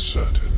certain.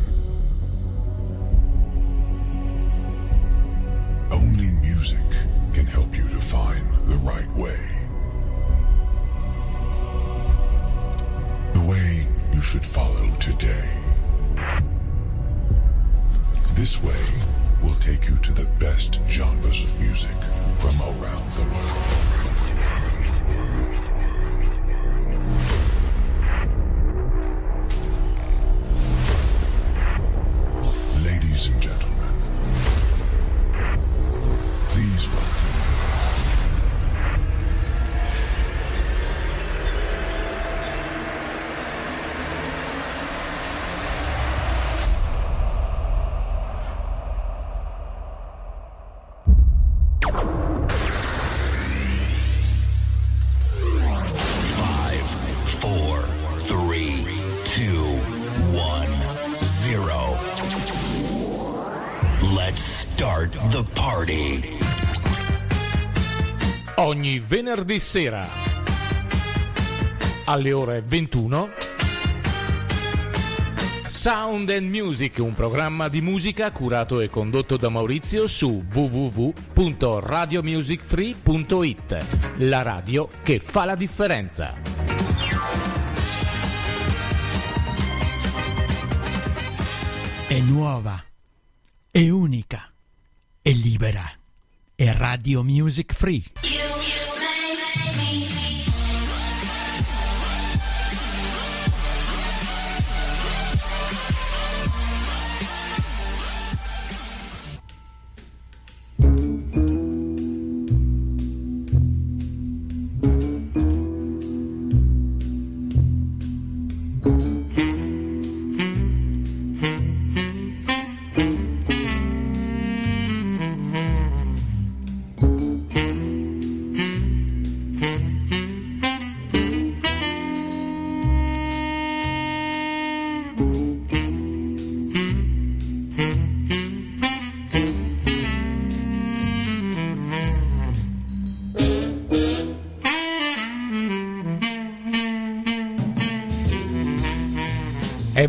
Ogni venerdì sera alle ore 21 Sound and Music, un programma di musica curato e condotto da Maurizio su www.radiomusicfree.it, la radio che fa la differenza. È nuova, è unica, è libera. È Radio Music Free.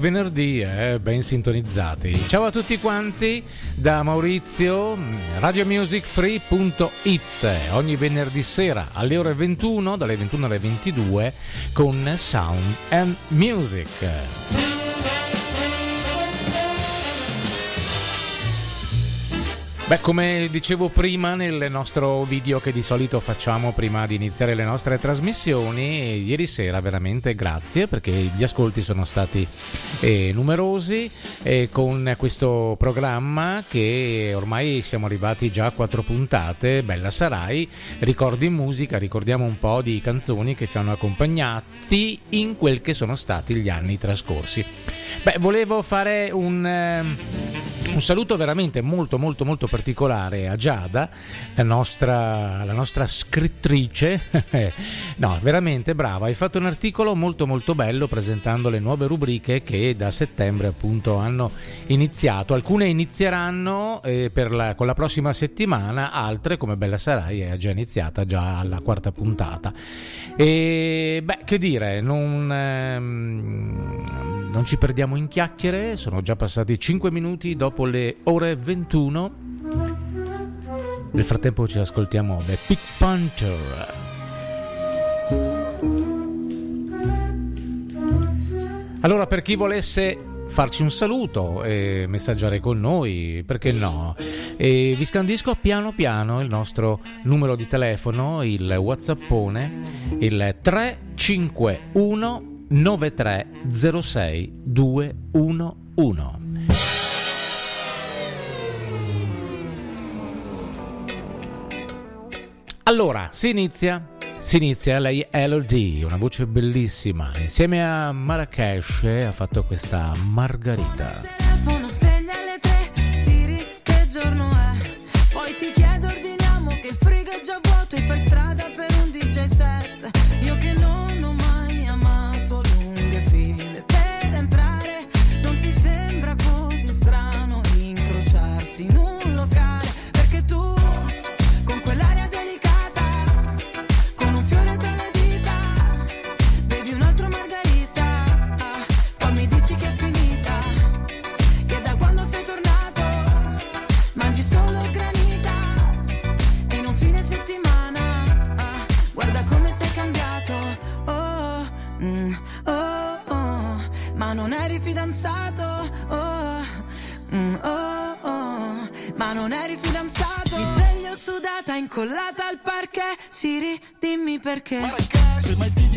Venerdì, eh, ben sintonizzati. Ciao a tutti quanti da Maurizio, radiomusicfree.it, ogni venerdì sera alle ore 21, dalle 21 alle 22, con Sound and Music. Beh, come dicevo prima nel nostro video che di solito facciamo prima di iniziare le nostre trasmissioni, ieri sera veramente grazie perché gli ascolti sono stati eh, numerosi eh, con questo programma che ormai siamo arrivati già a quattro puntate, Bella Sarai, ricordi musica, ricordiamo un po' di canzoni che ci hanno accompagnati in quel che sono stati gli anni trascorsi. Beh, volevo fare un... Eh, un saluto veramente molto molto molto particolare a Giada, la nostra, la nostra scrittrice. no, veramente brava. Hai fatto un articolo molto molto bello presentando le nuove rubriche che da settembre appunto hanno iniziato. Alcune inizieranno eh, la, con la prossima settimana, altre come Bella Sarai è già iniziata già alla quarta puntata. E beh, che dire, non, ehm, non ci perdiamo in chiacchiere, sono già passati 5 minuti dopo le ore 21. Nel frattempo ci ascoltiamo The Pig Panther. Allora, per chi volesse farci un saluto e messaggiare con noi, perché no? E vi scandisco piano piano il nostro numero di telefono, il Whatsappone, il 351 9306 211. Allora, si inizia. Si inizia, lei è Elodie, una voce bellissima. Insieme a Marrakesh ha fatto questa Margarita. lasciata incollata al parquet Siri dimmi perché, perché?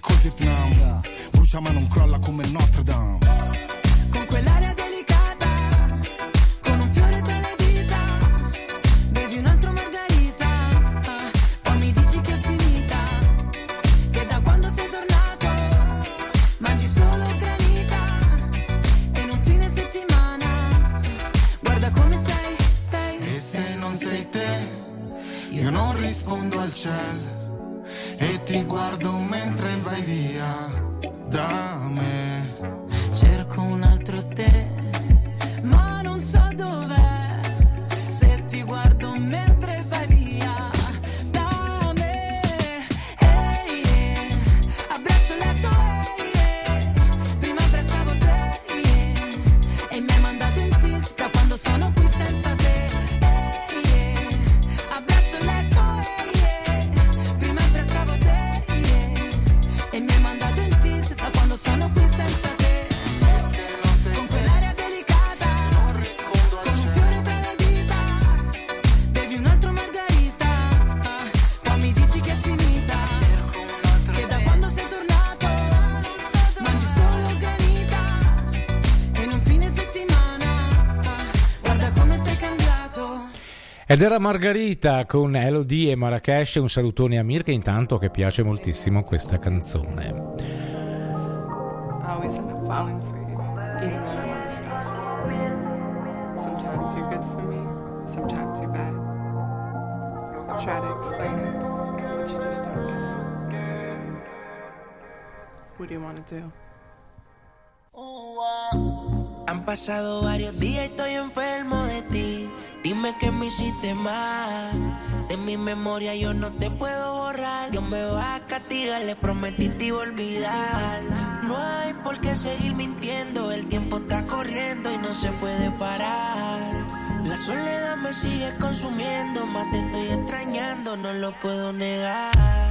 così tram Brucia ma non crolla come Notre Dame. Ed era Margherita con Elodie e Marrakesh. Un salutone a Mirka, intanto che piace moltissimo questa canzone. Always end up falling for you, even when I want to stop. Sometimes you're good for me, sometimes you're bad. Try to explain it, but you just don't get. What do you want to do? Oh, Han pasado varios días y estoy enfermo de ti. Dime que me hiciste mal. De mi memoria yo no te puedo borrar. Dios me va a castigar, le prometí te iba a olvidar. No hay por qué seguir mintiendo. El tiempo está corriendo y no se puede parar. La soledad me sigue consumiendo. Más te estoy extrañando, no lo puedo negar.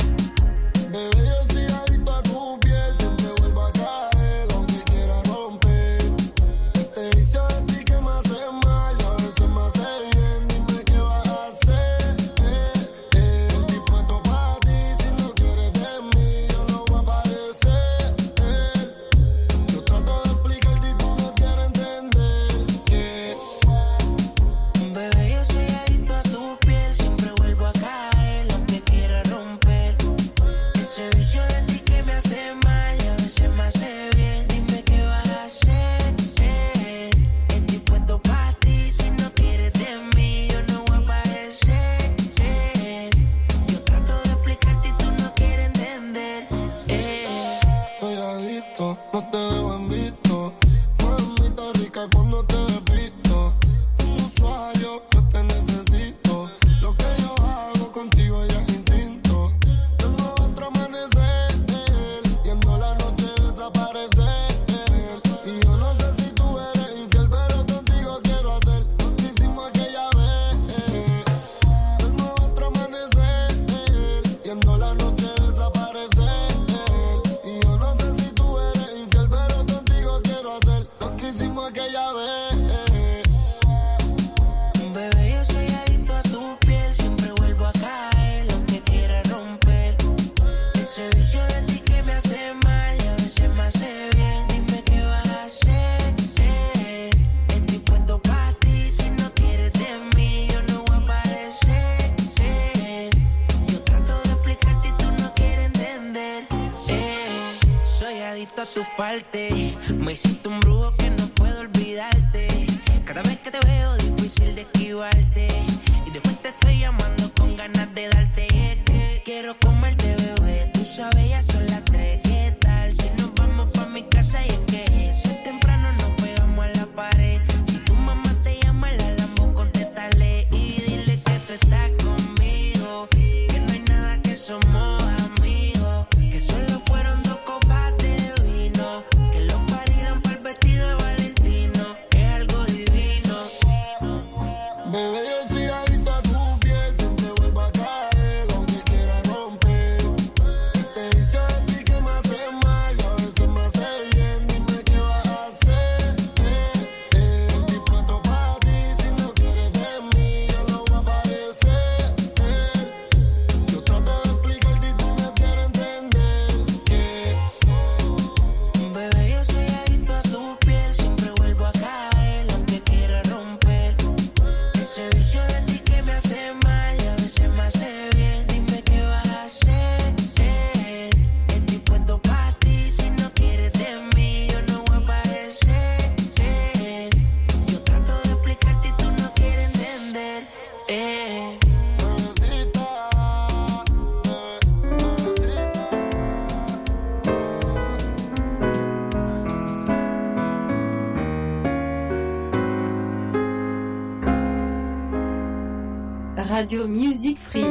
Radio Music Free.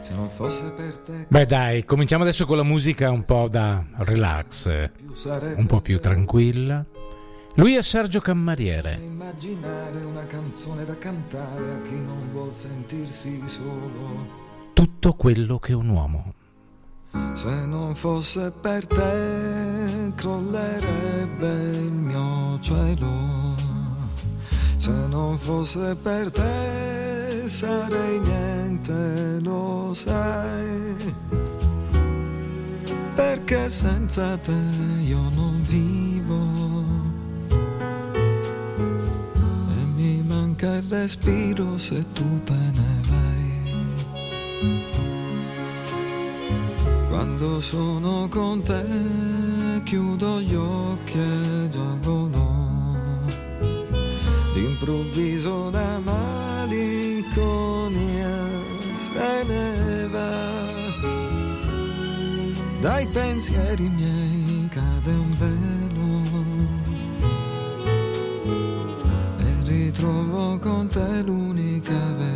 Se non fosse per te, Beh dai, cominciamo adesso con la musica un po' da relax, un po' più tranquilla. Lui è Sergio Cammariere. immaginare una canzone da cantare a chi non vuol sentirsi solo. Tutto quello che un uomo. Se non fosse per te, crollerebbe il mio cielo. Se non fosse per te, sarei niente, lo sai. Perché senza te io non vivo. E mi manca il respiro se tu te ne vai. Quando sono con te chiudo gli occhi e già volo. D'improvviso la malinconia se ne va. Dai pensieri miei cade un velo. E ritrovo con te l'unica verità.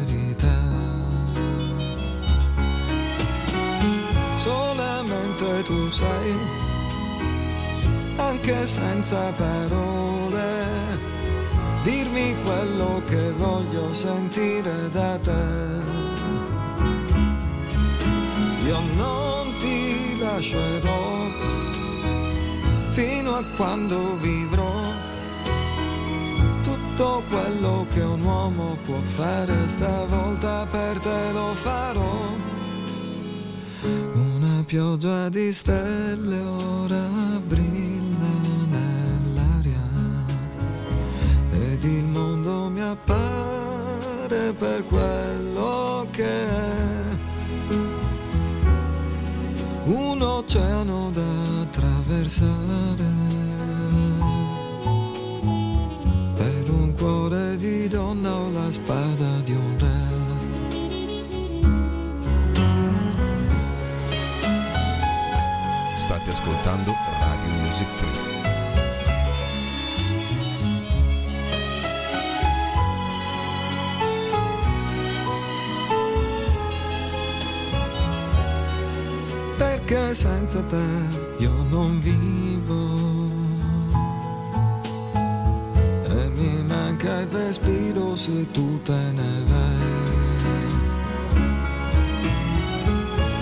Tu sai, anche senza parole, dirmi quello che voglio sentire da te. Io non ti lascerò fino a quando vivrò. Tutto quello che un uomo può fare stavolta per te lo farò. Pioggia di stelle ora brilla nell'aria ed il mondo mi appare per quello che è. Un oceano da attraversare per un cuore di donna o la spada ascoltando Radio Music Free. perché senza te io non vivo. E mi manca il respiro se tu te ne vai.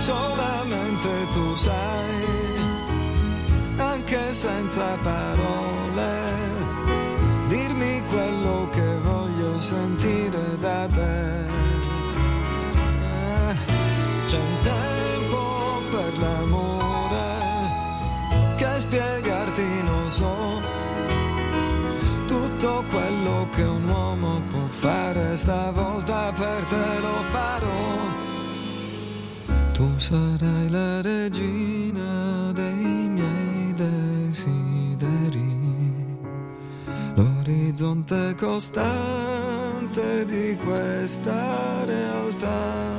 Solamente tu sai, senza parole, dirmi quello che voglio sentire da te. Eh, C'è un tempo per l'amore che spiegarti non so. Tutto quello che un uomo può fare stavolta per te lo farò. Tu sarai la regina l'orizzonte costante di questa realtà.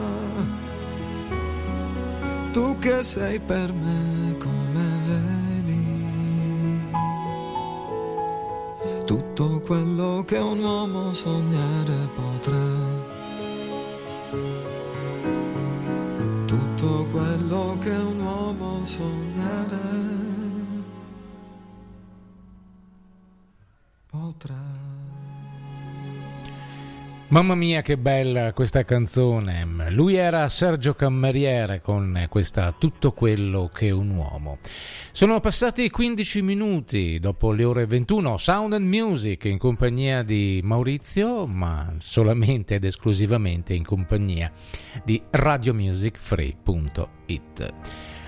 Tu che sei per me come vedi, tutto quello che un uomo sognare potrà. Tutto quello che un uomo sognare Mamma mia che bella questa canzone. Lui era Sergio Cammariere con questa Tutto quello che un uomo. Sono passati 15 minuti dopo le ore 21. Sound and Music in compagnia di Maurizio, ma solamente ed esclusivamente in compagnia di radiomusicfree.it.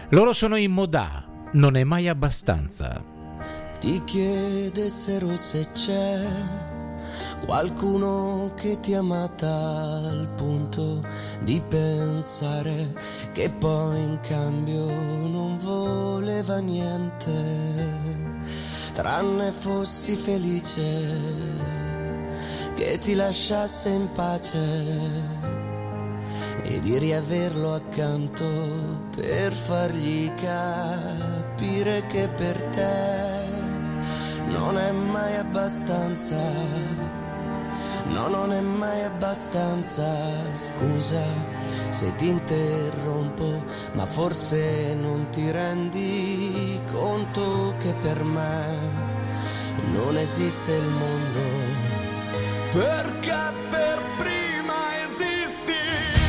Loro sono in Modà, non è mai abbastanza. Ti chiedessero se c'è Qualcuno che ti amata al punto di pensare che poi in cambio non voleva niente, tranne fossi felice che ti lasciasse in pace e di riaverlo accanto per fargli capire che per te non è mai abbastanza. No, non è mai abbastanza, scusa se ti interrompo, ma forse non ti rendi conto che per me non esiste il mondo, perché per prima esisti.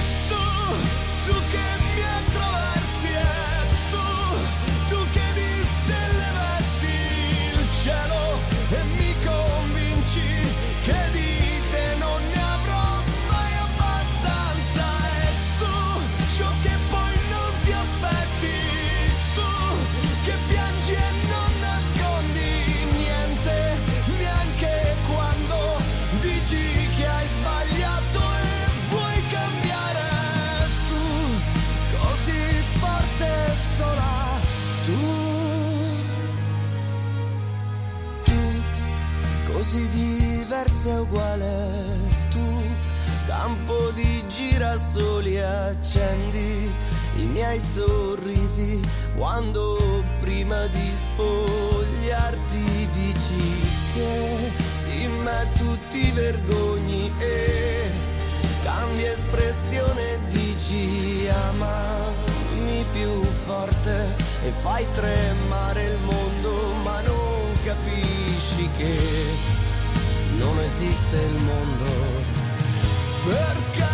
e fai tremare il mondo ma non capisci che non esiste il mondo. Perché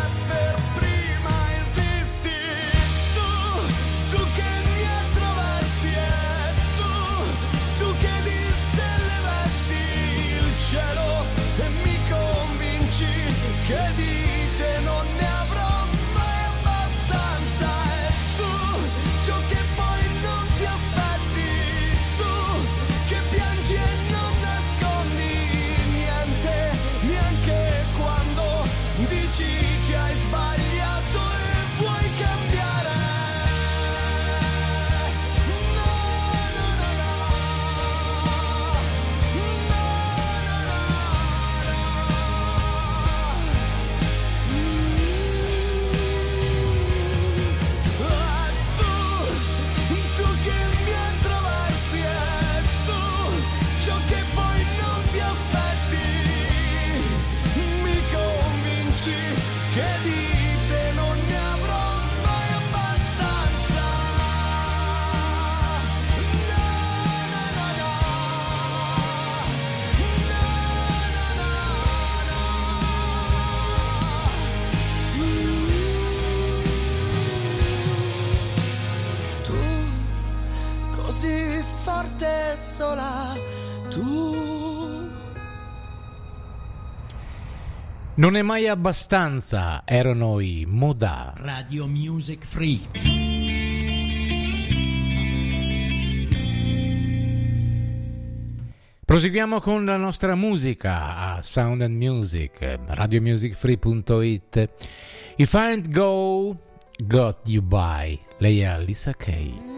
Non è mai abbastanza, erano i Moda. Radio Music Free. Proseguiamo con la nostra musica a Sound and Music, radiomusicfree.it. If I ain't go, got you by. Lei è Alisa Kay.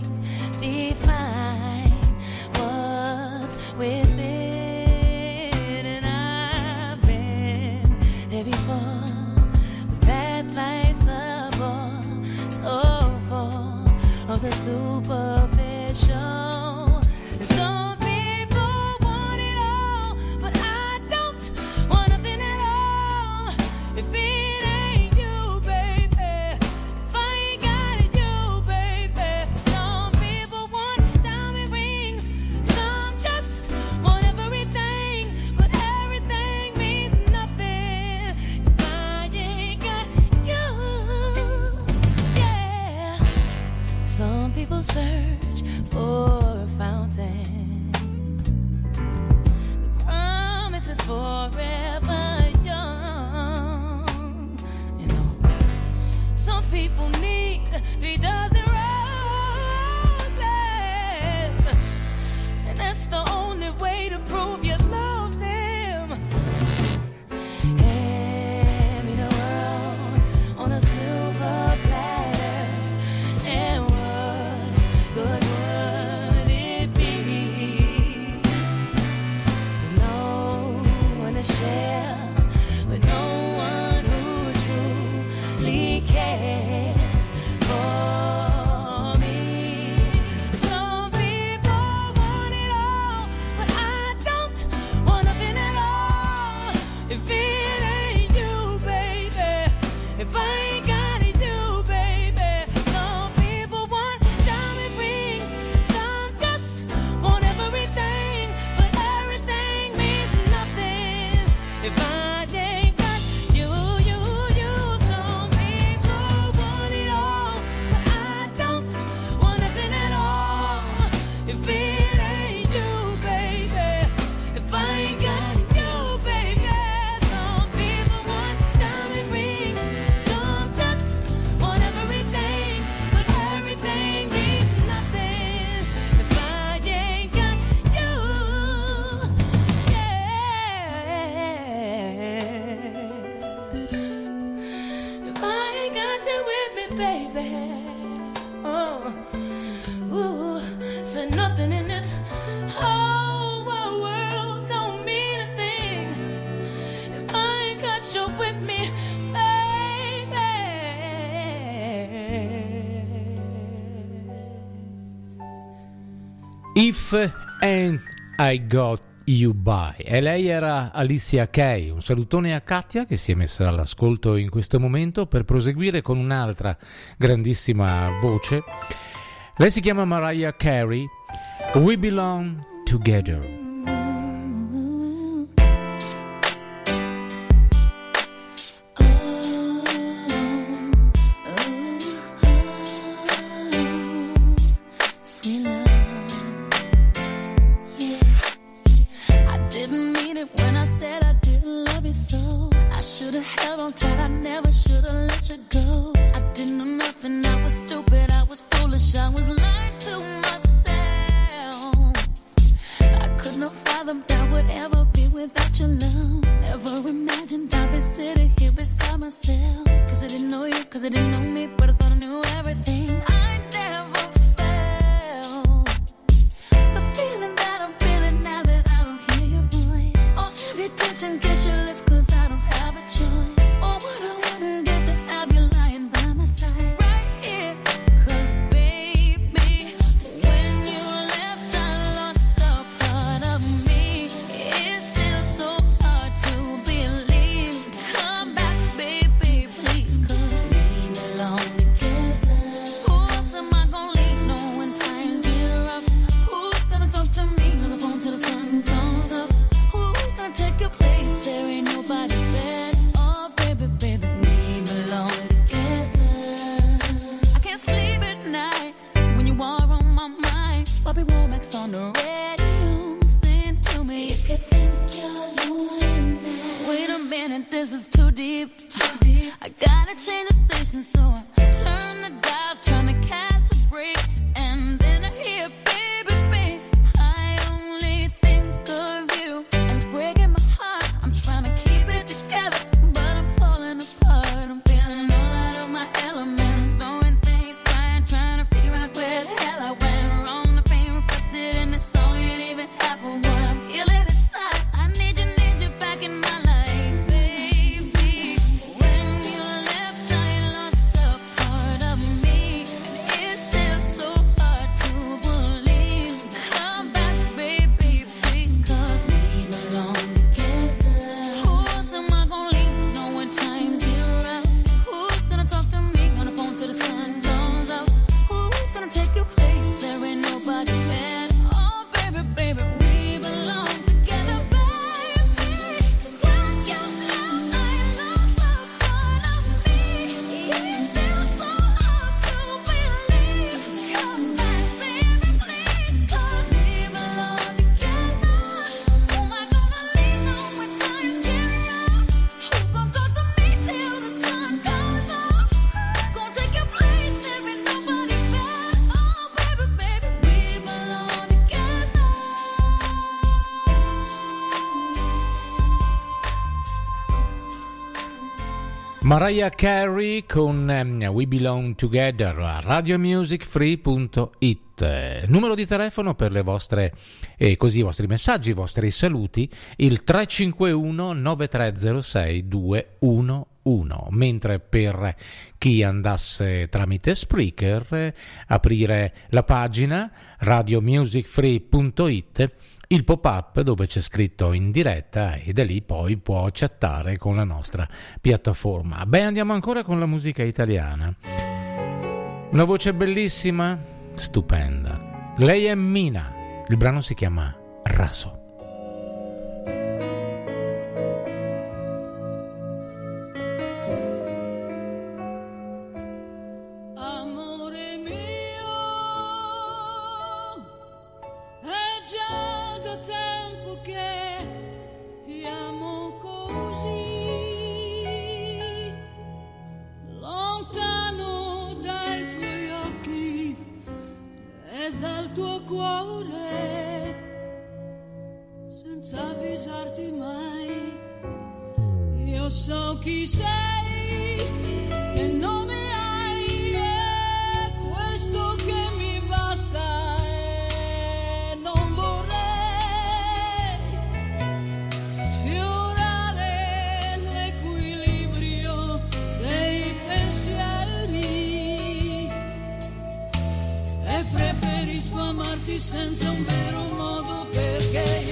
the soup. I Got You By. E lei era Alicia Kay. Un salutone a Katia che si è messa all'ascolto in questo momento per proseguire con un'altra grandissima voce. Lei si chiama Mariah Carey. We Belong Together. Mariah Carey con ehm, We Belong Together a radiomusicfree.it numero di telefono per le vostre eh, così i vostri messaggi, i vostri saluti il 351 9306 211 mentre per chi andasse tramite Spreaker eh, aprire la pagina radiomusicfree.it il pop-up dove c'è scritto in diretta e da lì poi può chattare con la nostra piattaforma. Beh, andiamo ancora con la musica italiana. Una voce bellissima, stupenda. Lei è Mina. Il brano si chiama Raso. So chi sei, che nome hai, è questo che mi basta e non vorrei sfiorare l'equilibrio dei pensieri e preferisco amarti senza un vero modo perché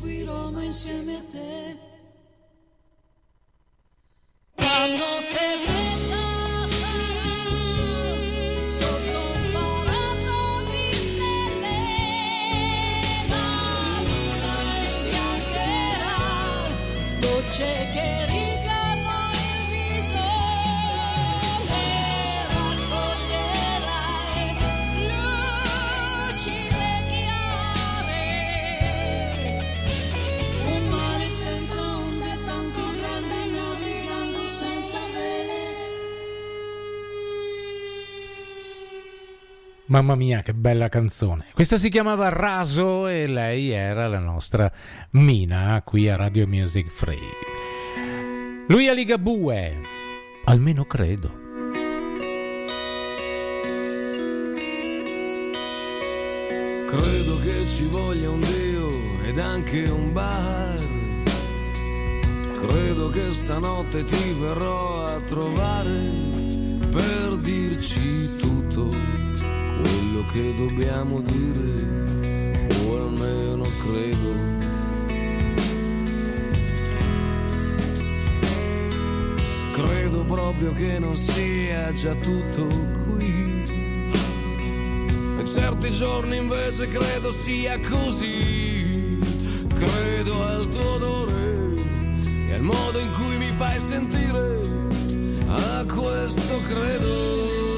seguirò mai insieme a. Mamma mia, che bella canzone. Questa si chiamava Raso e lei era la nostra Mina qui a Radio Music Free. Lui è Ligabue, almeno credo. Credo che ci voglia un Dio ed anche un bar. Credo che stanotte ti verrò a trovare per dirci tutto quello che dobbiamo dire, o almeno credo. Credo proprio che non sia già tutto qui. E certi giorni invece credo sia così. Credo al tuo odore e al modo in cui mi fai sentire. A questo credo.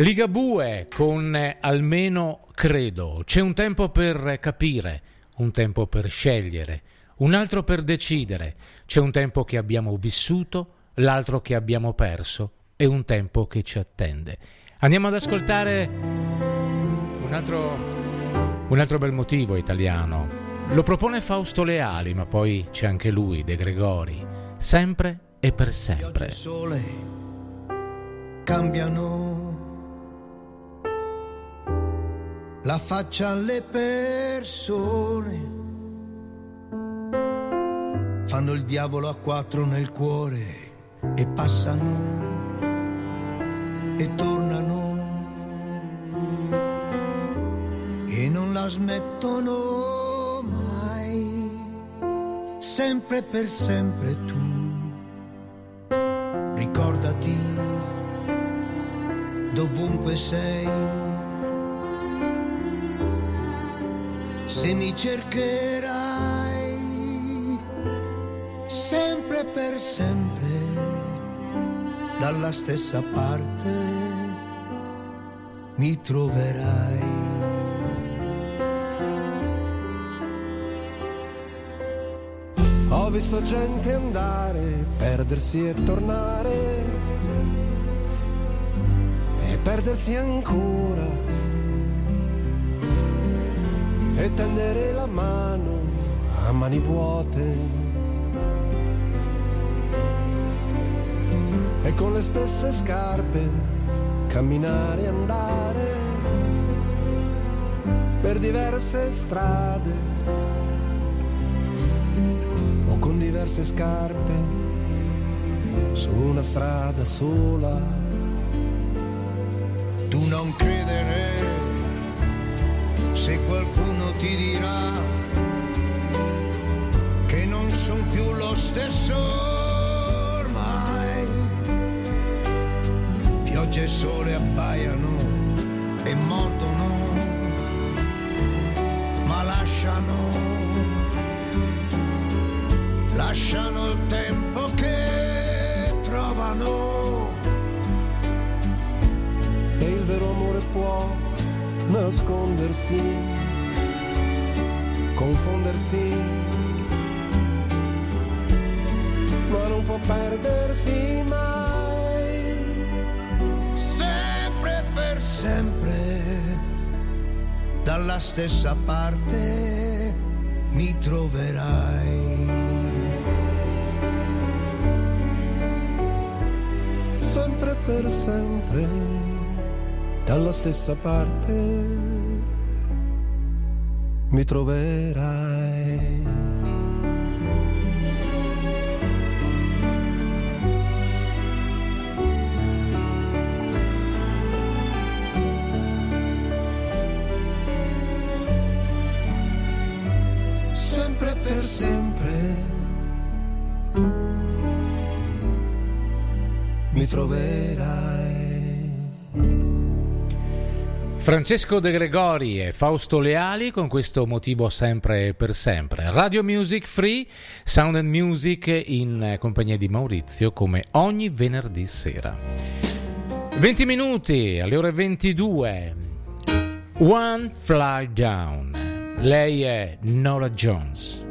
Ligabue con eh, almeno credo. C'è un tempo per capire, un tempo per scegliere, un altro per decidere. C'è un tempo che abbiamo vissuto, l'altro che abbiamo perso e un tempo che ci attende. Andiamo ad ascoltare un altro, un altro bel motivo italiano. Lo propone Fausto Leali, ma poi c'è anche lui, De Gregori. Sempre e per sempre. sole cambiano la faccia alle persone. Fanno il diavolo a quattro nel cuore e passano e tornano e non la smettono mai sempre per sempre tu. Ricordati, dovunque sei, se mi cercherai, sempre per sempre, dalla stessa parte, mi troverai. Ho visto gente andare, perdersi e tornare e perdersi ancora e tendere la mano a mani vuote e con le stesse scarpe camminare e andare per diverse strade o con diverse scarpe su una strada sola. Tu non credere se qualcuno ti dirà che non son più lo stesso ormai. Pioggia e sole abbaiano e mordono, ma lasciano lasciano il tempo che trovano. E il vero amore può nascondersi, confondersi, ma non può perdersi mai. Sempre per sempre, dalla stessa parte mi troverai. sempre per sempre, dalla stessa parte mi troverai. Sempre per sempre mi troverai. Francesco De Gregori e Fausto Leali con questo motivo sempre e per sempre. Radio Music Free, Sound and Music in compagnia di Maurizio come ogni venerdì sera. 20 minuti alle ore 22. One Fly Down. Lei è Nora Jones.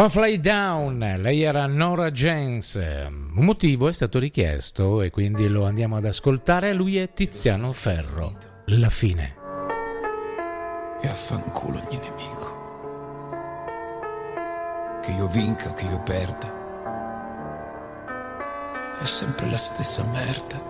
One Fly Down, lei era Nora James. Un motivo è stato richiesto e quindi lo andiamo ad ascoltare. Lui è Tiziano Ferro. La fine. E affanculo ogni nemico. Che io vinca o che io perda. È sempre la stessa merda.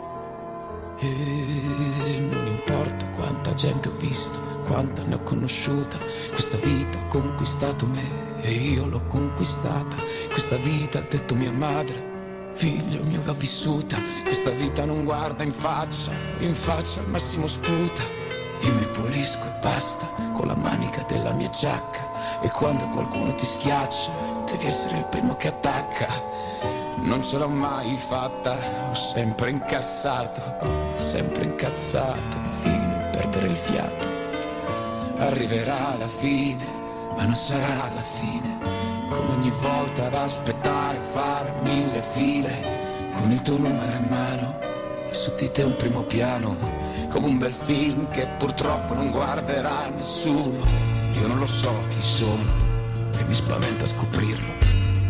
E non importa quanta gente ho visto, quanta ne ho conosciuta. Questa vita ha conquistato me e io l'ho conquistata. Questa vita ha detto mia madre, figlio mio va vissuta. Questa vita non guarda in faccia, in faccia al massimo sputa. Io mi pulisco e basta con la manica della mia giacca. E quando qualcuno ti schiaccia, devi essere il primo che attacca. Non ce l'ho mai fatta, ho sempre incassato, sempre incazzato, fino a perdere il fiato. Arriverà la fine, ma non sarà la fine. Come ogni volta ad aspettare, fare mille file, con il tuo numero in mano e su di te un primo piano, come un bel film che purtroppo non guarderà nessuno. Io non lo so chi sono e mi spaventa scoprirlo.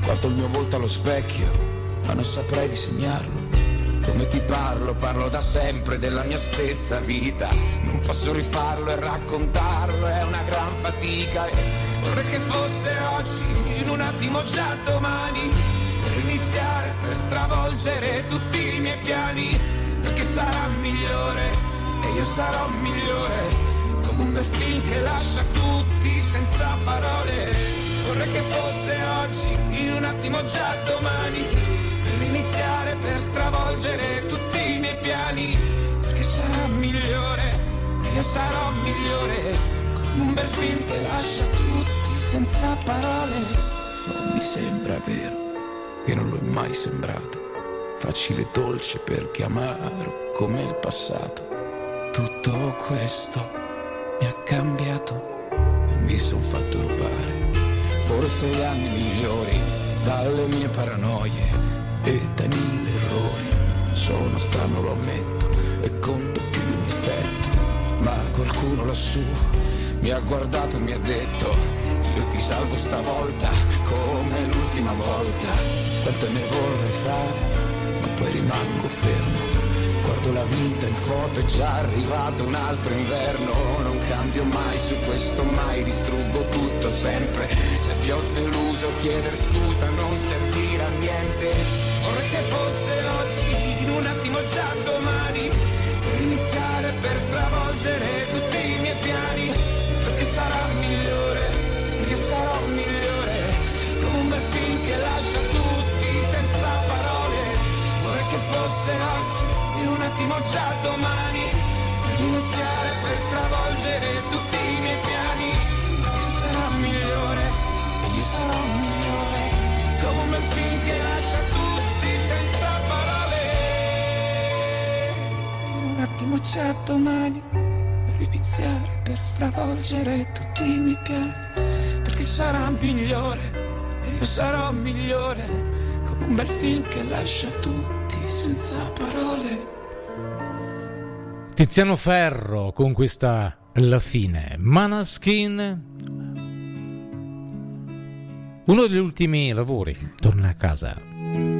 Guardo il mio volto allo specchio ma non saprei disegnarlo. Come ti parlo, parlo da sempre della mia stessa vita. Non posso rifarlo e raccontarlo, è una gran fatica. E vorrei che fosse oggi, in un attimo già domani, per iniziare, per stravolgere tutti i miei piani. Perché sarà migliore e io sarò migliore. Come un bel film che lascia tutti senza parole. Vorrei che fosse oggi, in un attimo già domani per iniziare, per stravolgere tutti i miei piani, perché sarà migliore, io sarò migliore, un bel film che lascia tutti senza parole. Non mi sembra vero, che non lo è mai sembrato, facile e dolce perché amaro come il passato. Tutto questo mi ha cambiato e mi son fatto rubare, forse gli anni migliori dalle mie paranoie e dai mille errori. Sono strano, lo ammetto, e conto più in difetto. Ma qualcuno lassù mi ha guardato e mi ha detto, io ti salvo stavolta come l'ultima volta. Quante ne vorrei fare, ma poi rimango fermo. Guardo la vita in foto, è già arrivato un altro inverno. Non cambio mai su questo, mai distruggo tutto sempre. Se vi ho deluso, chiedere scusa non servirà a niente. Vorrei che fosse oggi, in un attimo già domani, per iniziare, per stravolgere tutti i miei piani, sarà migliore, io sarò migliore, come un bel film che lascia tutti senza parole. Vorrei che fosse oggi, in un attimo già domani, per iniziare, per stravolgere tutti i miei piani, perché sarà migliore, io sarò migliore, come un bel film che lascia tutti senza parole. Un attimo c'è domani iniziare, per stravolgere tutti i miei piani, perché sarà migliore e io sarò migliore, come un bel film che lascia tutti senza parole. Tiziano Ferro con questa La fine. Manaskin. Uno degli ultimi lavori. Torna a casa.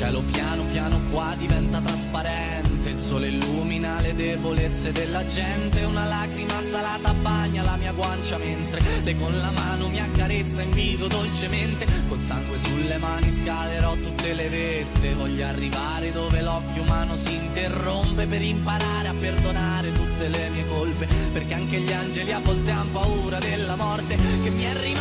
Cielo piano piano qua diventa trasparente, il sole illumina le debolezze della gente, una lacrima salata bagna la mia guancia mentre lei con la mano mi accarezza in viso dolcemente, col sangue sulle mani scalerò tutte le vette, voglio arrivare dove l'occhio umano si interrompe per imparare a perdonare tutte le mie colpe, perché anche gli angeli a volte hanno paura della morte, che mi è rimasto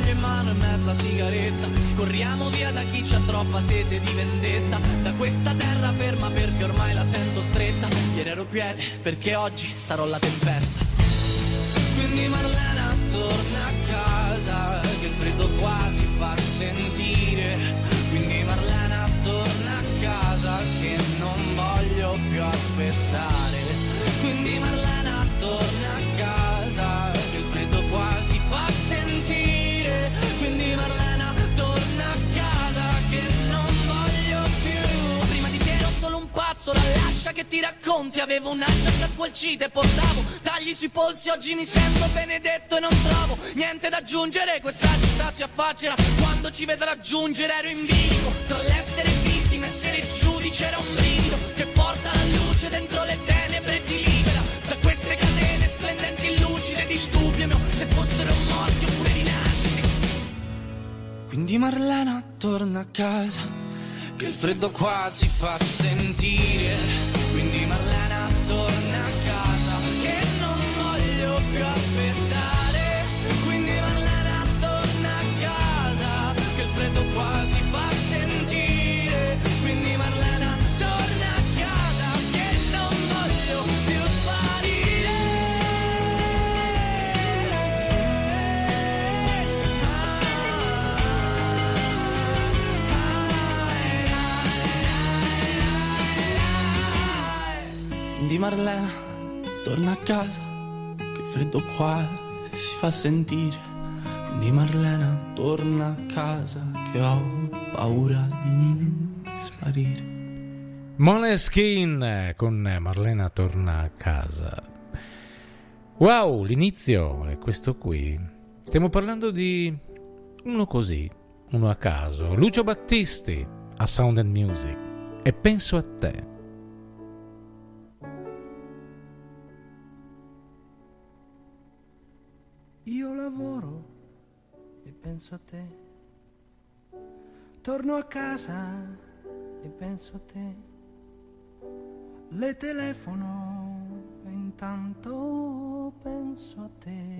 un foglio in mano e mezza sigaretta, corriamo via da chi c'ha troppa sete di vendetta, da questa terra ferma perché ormai la sento stretta, ieri ero quiete perché oggi sarò la tempesta. Quindi Marlena torna a casa, la lascia che ti racconti. Avevo un'ascia tra squalcite, portavo tagli sui polsi. Oggi mi sento benedetto e non trovo niente da aggiungere. Questa città si affaccia quando ci vedrà giungere. Ero in bilico tra l'essere vittima e essere giudice. Era un brivido che porta la luce dentro le tenebre e ti libera da queste catene splendenti e lucide. Ed il dubbio mio se fossero morti oppure rinasciti. Quindi Marlena torna a casa, che il freddo qua si fa sentire. Quindi Marlena torna a casa, che non voglio più aspettare. Quindi Marlena torna a casa, che freddo qua si fa sentire. Quindi Marlena torna a casa, che ho paura di sparire. Moleskin con Marlena torna a casa. Wow, l'inizio è questo qui. Stiamo parlando di uno così, uno a caso. Lucio Battisti a Sound and Music. E penso a te. Penso a te. Torno a casa e penso a te. Le telefono e intanto penso a te.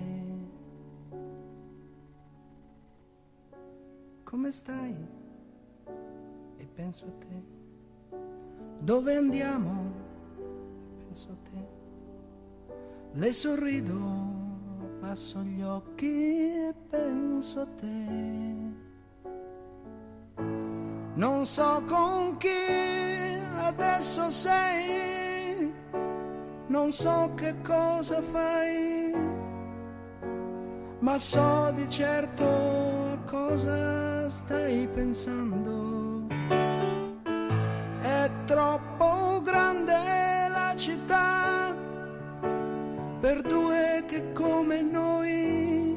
Come stai? E penso a te. Dove andiamo? Penso a te. Le sorrido, passo gli occhi e penso a te. Non so con chi adesso sei, non so che cosa fai, ma so di certo a cosa stai pensando. È troppo grande la città per due che come noi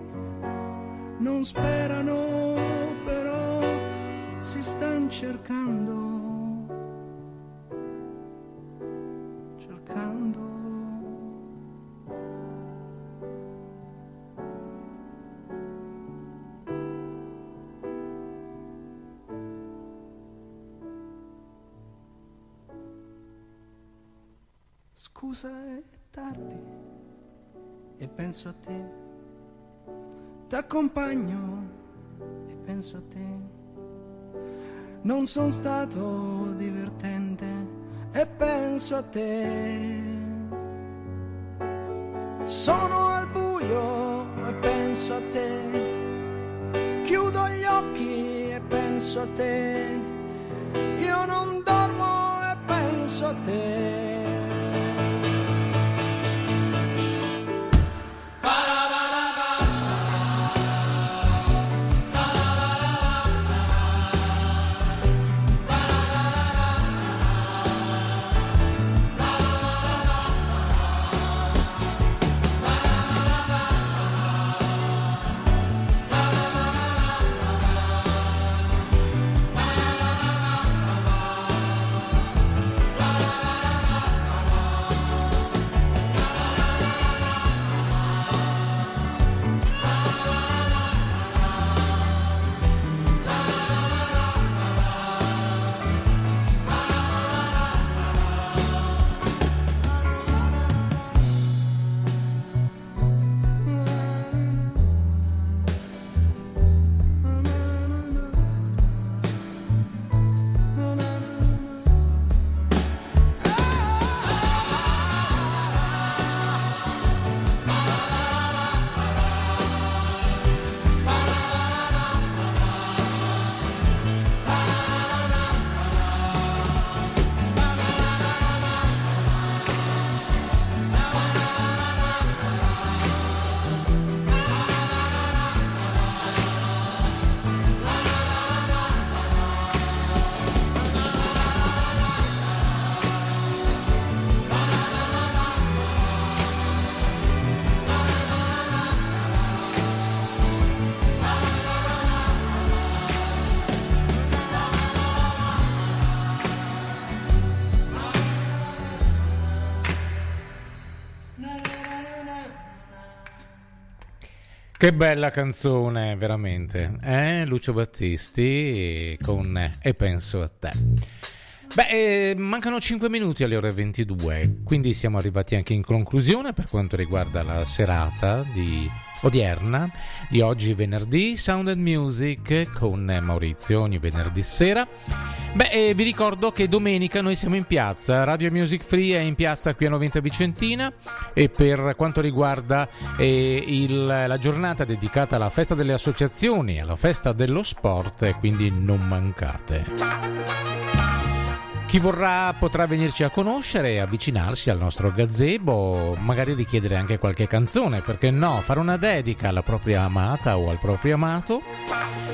non sperano, però si stanno cercando. Scusa, è tardi e penso a te. T'accompagno e penso a te. Non sono stato divertente e penso a te. Sono al buio e penso a te. Chiudo gli occhi e penso a te. Io non dormo e penso a te. Che bella canzone, veramente. Eh? Lucio Battisti con eh, E penso a te. Beh, eh, mancano 5 minuti alle ore 22, quindi siamo arrivati anche in conclusione per quanto riguarda la serata di odierna di oggi venerdì Sound and Music con Maurizio ogni venerdì sera. Beh, eh, vi ricordo che domenica noi siamo in piazza, Radio Music Free è in piazza qui a Noventa Vicentina e per quanto riguarda eh, il- la giornata dedicata alla festa delle associazioni, alla festa dello sport, eh, quindi non mancate. Chi vorrà potrà venirci a conoscere e avvicinarsi al nostro gazebo, magari richiedere anche qualche canzone, perché no, fare una dedica alla propria amata o al proprio amato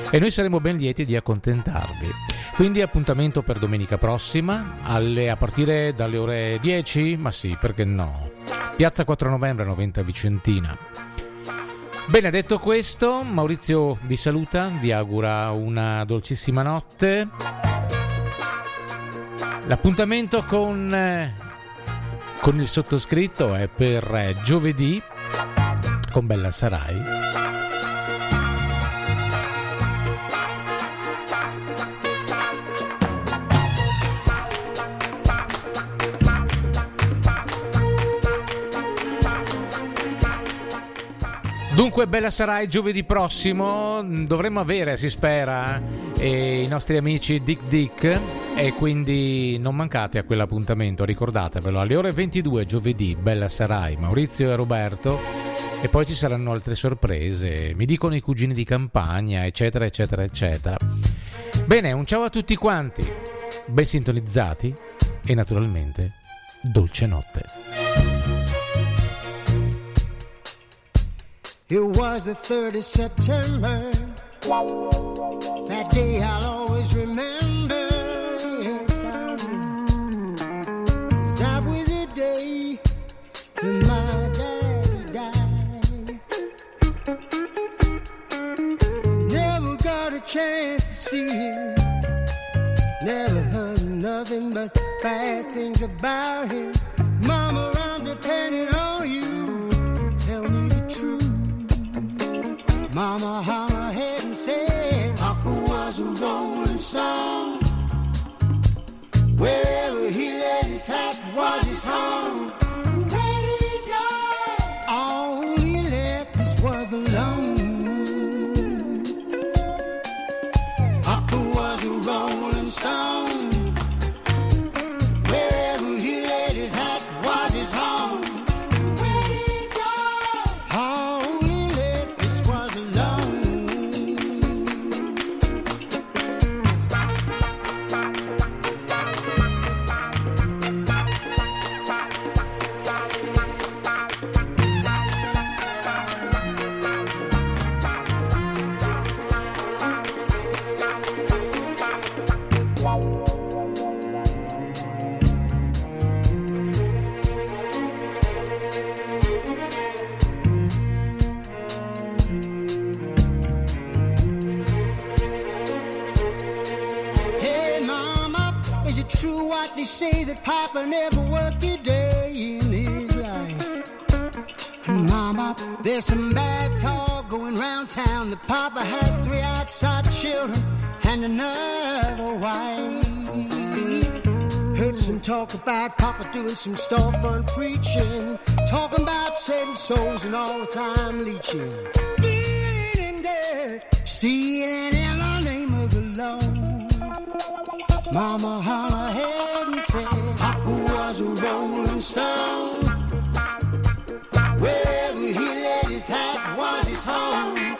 e noi saremo ben lieti di accontentarvi. Quindi appuntamento per domenica prossima, alle- a partire dalle ore 10? Ma sì, perché no? Piazza 4 novembre, 90 Vicentina. Bene, detto questo, Maurizio vi saluta, vi augura una dolcissima notte. L'appuntamento con, eh, con il sottoscritto è per eh, giovedì con Bella Sarai. Dunque, Bella Sarai giovedì prossimo. Dovremmo avere, si spera, eh, i nostri amici Dick Dick. E quindi non mancate a quell'appuntamento, ricordatevelo, alle ore 22 giovedì Bella Sarai, Maurizio e Roberto. E poi ci saranno altre sorprese, mi dicono i cugini di campagna, eccetera, eccetera, eccetera. Bene, un ciao a tutti quanti, ben sintonizzati e naturalmente dolce notte. It was the 3rd of September. That day I'll always remember. Yes, I will. that was the day that my daddy died. Never got a chance to see him. Never heard nothing but bad things about him. Mama hung her head and said, Papa was a rolling stone. Wherever he laid his hat was his home. Say that Papa never worked a day in his life? Mama, there's some bad talk going round town that Papa had three outside children and another wife. Heard some talk about Papa doing some storefront preaching, talking about saving souls and all the time leeching. Dirt, stealing in the name of the Lord. Mama hung her head and said, Papa was a rolling stone. Wherever he laid his hat was his home.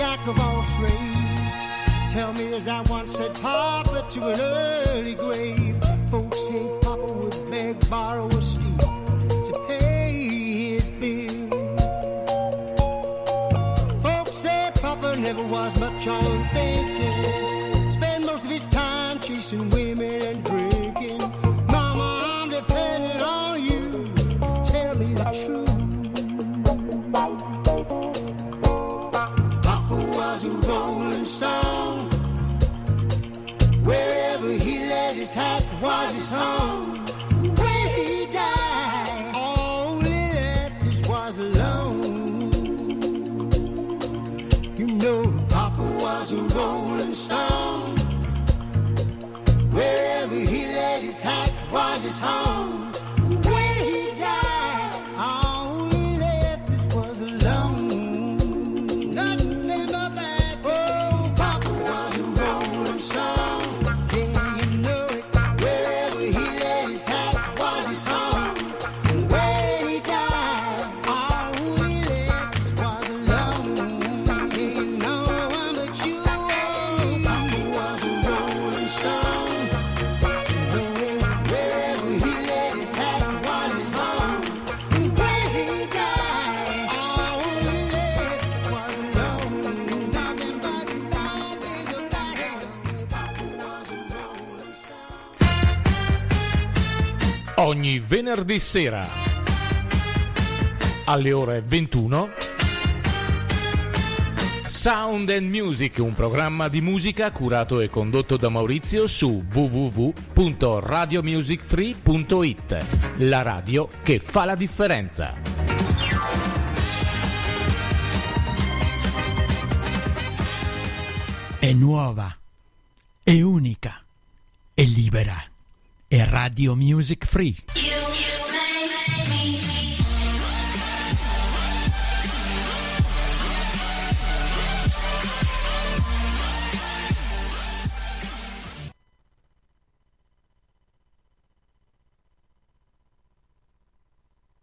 Jack of all trades. Tell me there's that one said Papa to an early grave. Folks say Papa would beg, borrow, or steal to pay his bill. Folks say Papa never was much on thinking. Spend most of his time chasing women and drinking. Mama, I'm depending on you. Tell me the truth. Was a rolling stone. Wherever he laid his hat was his home. He died, left us was alone. You know, Papa was a rolling stone. Wherever he laid his hat was his home. Ogni venerdì sera alle ore 21 Sound and Music, un programma di musica curato e condotto da Maurizio su www.radiomusicfree.it, la radio che fa la differenza. È nuova, è unica, è libera. È Radio Music Free.